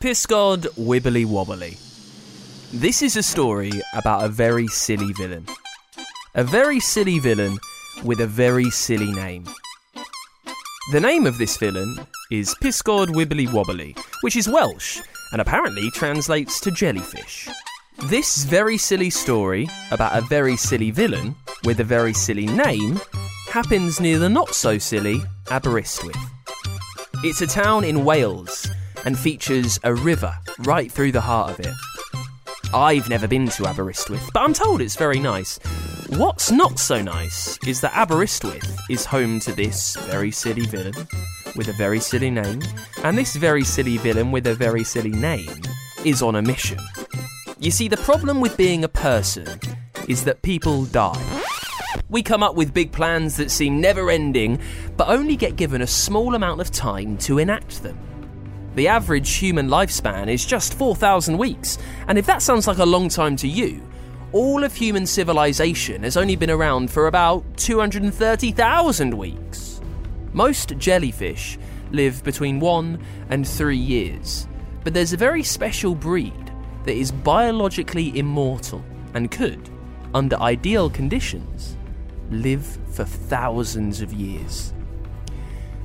Pysgod Wibbly Wobbly. This is a story about a very silly villain. A very silly villain with a very silly name. The name of this villain is Pysgod Wibbly Wobbly, which is Welsh and apparently translates to jellyfish. This very silly story about a very silly villain with a very silly name happens near the not so silly Aberystwyth. It's a town in Wales and features a river right through the heart of it. I've never been to Aberystwyth, but I'm told it's very nice. What's not so nice is that Aberystwyth is home to this very silly villain with a very silly name, and this very silly villain with a very silly name is on a mission. You see, the problem with being a person is that people die. We come up with big plans that seem never ending, but only get given a small amount of time to enact them. The average human lifespan is just 4,000 weeks, and if that sounds like a long time to you, all of human civilization has only been around for about 230,000 weeks. Most jellyfish live between one and three years, but there's a very special breed that is biologically immortal and could, under ideal conditions, live for thousands of years.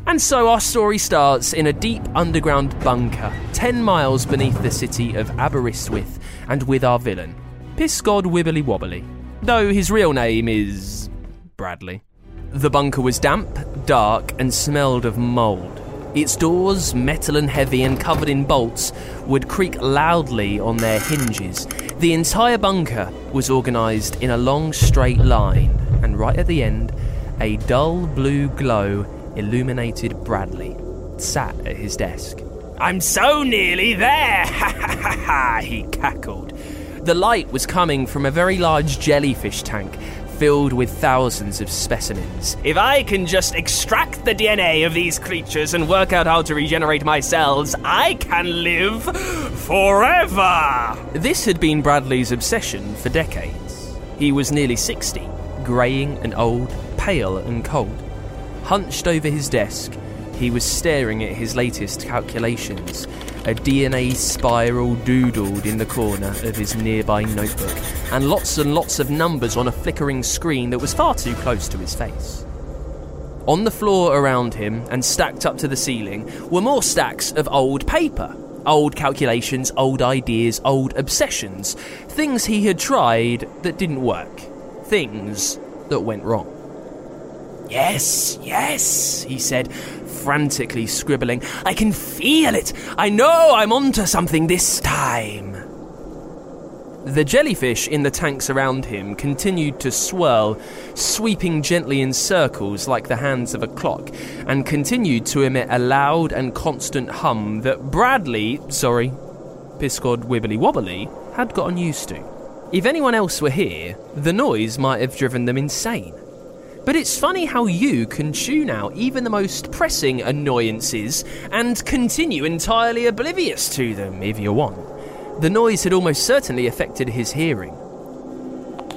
And so our story starts in a deep underground bunker, 10 miles beneath the city of Aberystwyth, and with our villain, Pysgod Wibbly Wobbly, though his real name is. Bradley. The bunker was damp, dark, and smelled of mould. Its doors, metal and heavy and covered in bolts, would creak loudly on their hinges. The entire bunker was organised in a long straight line, and right at the end, a dull blue glow illuminated Bradley, sat at his desk. I'm so nearly there! Ha ha ha ha! He cackled. The light was coming from a very large jellyfish tank filled with thousands of specimens. If I can just extract the DNA of these creatures and work out how to regenerate my cells, I can live forever! This had been Bradley's obsession for decades. He was nearly 60, greying and old, pale and cold. Hunched over his desk, he was staring at his latest calculations. A DNA spiral doodled in the corner of his nearby notebook, and lots and lots of numbers on a flickering screen that was far too close to his face. On the floor around him, and stacked up to the ceiling, were more stacks of old paper. Old calculations, old ideas, old obsessions. Things he had tried that didn't work. Things that went wrong. Yes, yes, he said, frantically scribbling. I can feel it. I know I'm onto something this time. The jellyfish in the tanks around him continued to swirl, sweeping gently in circles like the hands of a clock, and continued to emit a loud and constant hum that Bradley, sorry, Pysgod Wibbly Wobbly, had gotten used to. If anyone else were here, the noise might have driven them insane. But it's funny how you can tune out even the most pressing annoyances and continue entirely oblivious to them if you want. The noise had almost certainly affected his hearing.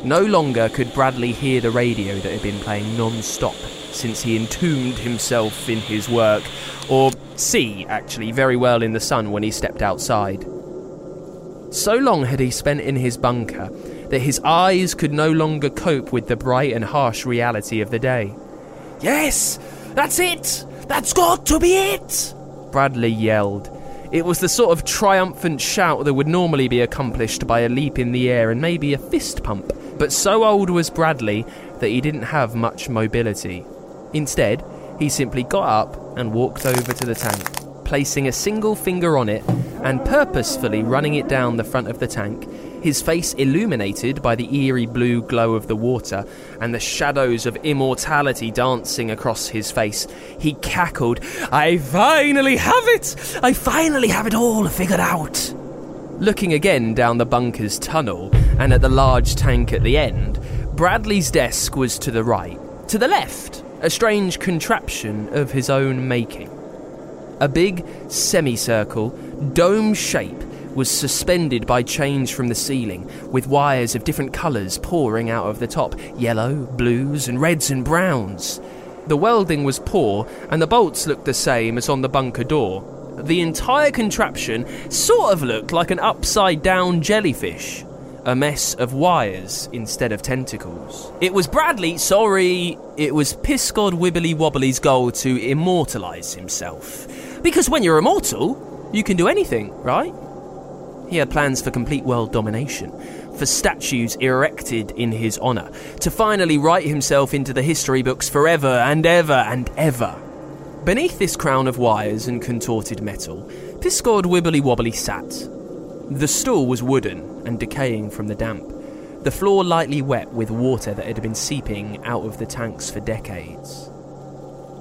No longer could Bradley hear the radio that had been playing non stop since he entombed himself in his work, or see, actually, very well in the sun when he stepped outside. So long had he spent in his bunker that his eyes could no longer cope with the bright and harsh reality of the day. Yes, that's it! That's got to be it! Bradley yelled. It was the sort of triumphant shout that would normally be accomplished by a leap in the air and maybe a fist pump, but so old was Bradley that he didn't have much mobility. Instead, he simply got up and walked over to the tank, placing a single finger on it and purposefully running it down the front of the tank, his face illuminated by the eerie blue glow of the water and the shadows of immortality dancing across his face. He cackled, I finally have it! I finally have it all figured out! Looking again down the bunker's tunnel and at the large tank at the end, Bradley's desk was to the right. To the left, a strange contraption of his own making. A big semicircle, dome shape was suspended by chains from the ceiling, with wires of different colours pouring out of the top yellow, blues, and reds and browns. The welding was poor, and the bolts looked the same as on the bunker door the entire contraption sort of looked like an upside down jellyfish. A mess of wires instead of tentacles. It was Bradley, sorry, it was Pysgod Wibbly Wobbly's goal to immortalise himself. Because when you're immortal, you can do anything, right? He had plans for complete world domination, for statues erected in his honour, to finally write himself into the history books forever and ever and ever. Beneath this crown of wires and contorted metal, Pysgod Wibbly Wobbly sat. The stool was wooden and decaying from the damp, the floor lightly wet with water that had been seeping out of the tanks for decades.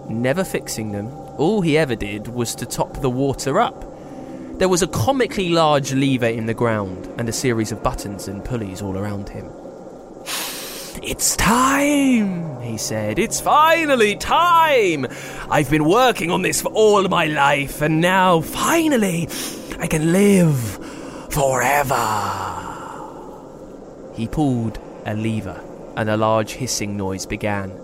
Never fixing them, all he ever did was to top the water up there was a comically large lever in the ground and a series of buttons and pulleys all around him. It's time, he said. It's finally time. I've been working on this for all my life, and now, finally, I can live forever. He pulled a lever, and a large hissing noise began.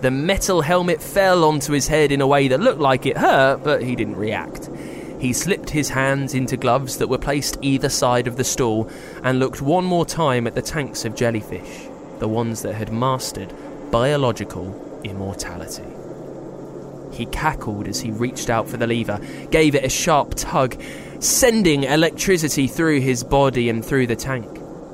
The metal helmet fell onto his head in a way that looked like it hurt, but he didn't react. He slipped his hands into gloves that were placed either side of the stool and looked one more time at the tanks of jellyfish, the ones that had mastered biological immortality. He cackled as he reached out for the lever, gave it a sharp tug, sending electricity through his body and through the tank.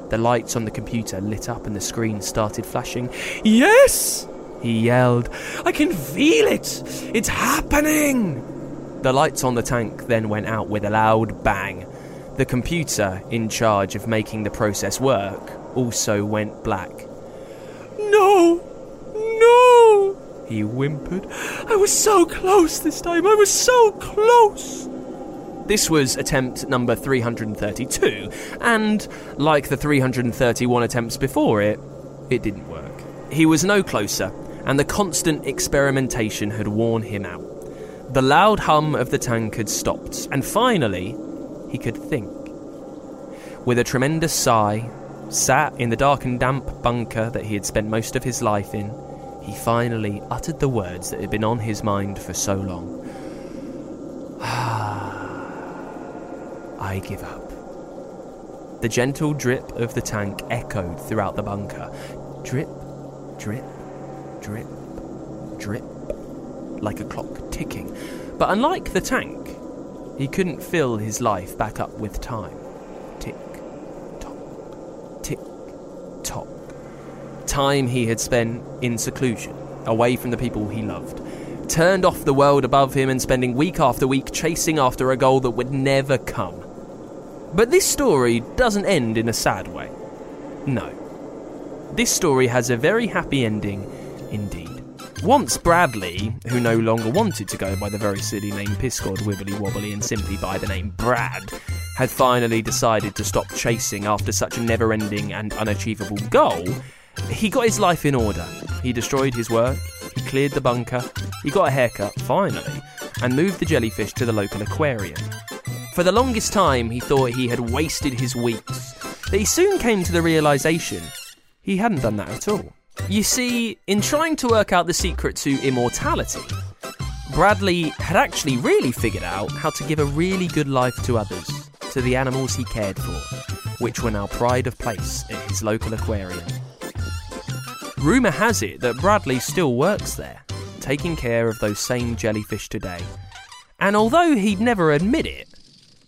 The lights on the computer lit up and the screen started flashing. Yes! He yelled. I can feel it! It's happening! The lights on the tank then went out with a loud bang. The computer in charge of making the process work also went black. No! No! He whimpered. I was so close this time! I was so close! This was attempt number 332, and like the 331 attempts before it, it didn't work. He was no closer, and the constant experimentation had worn him out. The loud hum of the tank had stopped, and finally, he could think. With a tremendous sigh, sat in the dark and damp bunker that he had spent most of his life in, he finally uttered the words that had been on his mind for so long. Ah, I give up. The gentle drip of the tank echoed throughout the bunker. Drip, drip, drip, drip like a clock ticking. But unlike the tank, he couldn't fill his life back up with time. Tick, tock, tick, tock. Time he had spent in seclusion, away from the people he loved. Turned off the world above him and spending week after week chasing after a goal that would never come. But this story doesn't end in a sad way. No. This story has a very happy ending indeed. Once Bradley, who no longer wanted to go by the very silly name Pysgod Wibbly Wobbly and simply by the name Brad, had finally decided to stop chasing after such a never ending and unachievable goal, he got his life in order. He destroyed his work, he cleared the bunker, he got a haircut, finally, and moved the jellyfish to the local aquarium. For the longest time, he thought he had wasted his weeks, but he soon came to the realization he hadn't done that at all. You see, in trying to work out the secret to immortality, Bradley had actually really figured out how to give a really good life to others, to the animals he cared for, which were now pride of place at his local aquarium. Rumour has it that Bradley still works there, taking care of those same jellyfish today. And although he'd never admit it,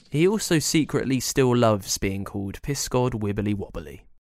he also secretly still loves being called Pysgod Wibbly Wobbly.